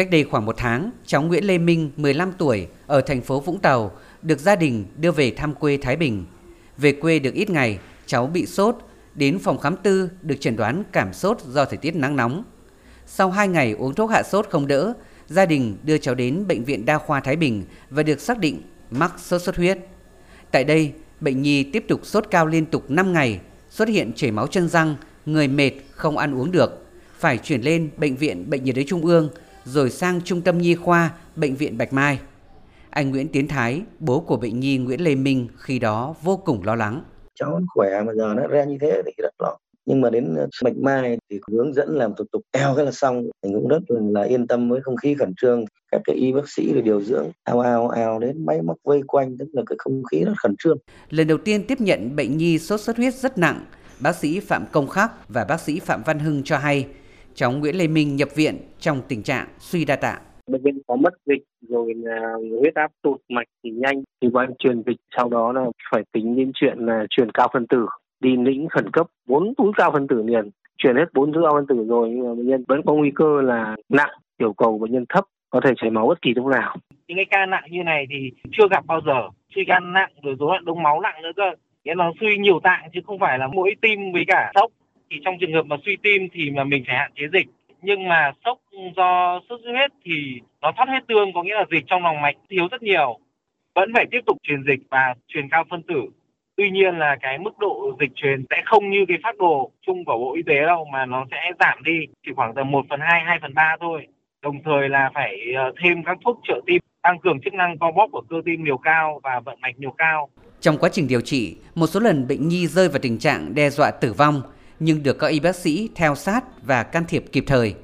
Cách đây khoảng một tháng, cháu Nguyễn Lê Minh, 15 tuổi, ở thành phố Vũng Tàu, được gia đình đưa về thăm quê Thái Bình. Về quê được ít ngày, cháu bị sốt, đến phòng khám tư được chẩn đoán cảm sốt do thời tiết nắng nóng. Sau 2 ngày uống thuốc hạ sốt không đỡ, gia đình đưa cháu đến Bệnh viện Đa khoa Thái Bình và được xác định mắc sốt xuất huyết. Tại đây, bệnh nhi tiếp tục sốt cao liên tục 5 ngày, xuất hiện chảy máu chân răng, người mệt, không ăn uống được. Phải chuyển lên Bệnh viện Bệnh nhiệt đới Trung ương, rồi sang Trung tâm Nhi khoa Bệnh viện Bạch Mai. Anh Nguyễn Tiến Thái, bố của bệnh nhi Nguyễn Lê Minh khi đó vô cùng lo lắng. Cháu khỏe mà giờ nó ra như thế thì rất lo. Nhưng mà đến Bạch Mai thì hướng dẫn làm thủ tục eo cái là xong. Mình cũng rất là yên tâm với không khí khẩn trương. Các cái y bác sĩ rồi điều dưỡng ao ao ao đến máy móc vây quanh tức là cái không khí rất khẩn trương. Lần đầu tiên tiếp nhận bệnh nhi sốt xuất huyết rất nặng, bác sĩ Phạm Công Khắc và bác sĩ Phạm Văn Hưng cho hay cháu Nguyễn Lê Minh nhập viện trong tình trạng suy đa tạng. Bệnh nhân có mất dịch rồi là huyết áp tụt mạch thì nhanh. Thì bọn em truyền dịch sau đó là phải tính đến chuyện là truyền cao phân tử đi lĩnh khẩn cấp bốn túi cao phân tử liền. Chuyển hết bốn túi cao phân tử rồi nhưng mà bệnh nhân vẫn có nguy cơ là nặng tiểu cầu bệnh nhân thấp có thể chảy máu bất kỳ lúc nào. Những cái ca nặng như này thì chưa gặp bao giờ. Suy gan nặng rồi rối loạn đông máu nặng nữa cơ. Nghĩa là suy nhiều tạng chứ không phải là mỗi tim với cả sốc thì trong trường hợp mà suy tim thì mà mình phải hạn chế dịch. Nhưng mà sốc do sốt xuất huyết thì nó thoát hết tương có nghĩa là dịch trong lòng mạch thiếu rất nhiều. Vẫn phải tiếp tục truyền dịch và truyền cao phân tử. Tuy nhiên là cái mức độ dịch truyền sẽ không như cái phát đồ chung của bộ y tế đâu mà nó sẽ giảm đi. Chỉ khoảng tầm 1 phần 2, 2 phần 3 thôi. Đồng thời là phải ờ, thêm các thuốc trợ tim tăng cường chức năng co bóp của cơ tim liều cao và vận mạch liều cao. Trong quá trình điều trị một số lần bệnh nhi rơi vào tình trạng đe dọa tử vong nhưng được các y bác sĩ theo sát và can thiệp kịp thời.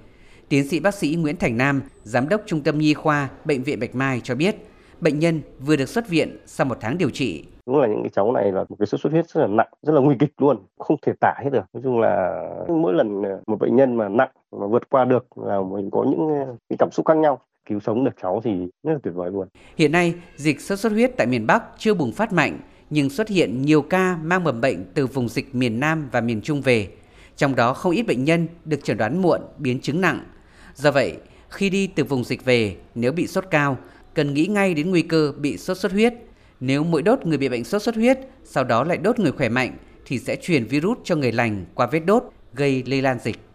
Tiến sĩ bác sĩ Nguyễn Thành Nam, Giám đốc Trung tâm Nhi khoa Bệnh viện Bạch Mai cho biết, bệnh nhân vừa được xuất viện sau một tháng điều trị. Đúng là những cái cháu này là một cái sốt xuất huyết rất là nặng, rất là nguy kịch luôn, không thể tả hết được. Nói chung là mỗi lần một bệnh nhân mà nặng mà vượt qua được là mình có những cái cảm xúc khác nhau cứu sống được cháu thì rất là tuyệt vời luôn. Hiện nay, dịch sốt xuất huyết tại miền Bắc chưa bùng phát mạnh, nhưng xuất hiện nhiều ca mang mầm bệnh từ vùng dịch miền Nam và miền Trung về. Trong đó không ít bệnh nhân được chẩn đoán muộn, biến chứng nặng. Do vậy, khi đi từ vùng dịch về, nếu bị sốt cao, cần nghĩ ngay đến nguy cơ bị sốt xuất huyết. Nếu mũi đốt người bị bệnh sốt xuất huyết, sau đó lại đốt người khỏe mạnh, thì sẽ truyền virus cho người lành qua vết đốt, gây lây lan dịch.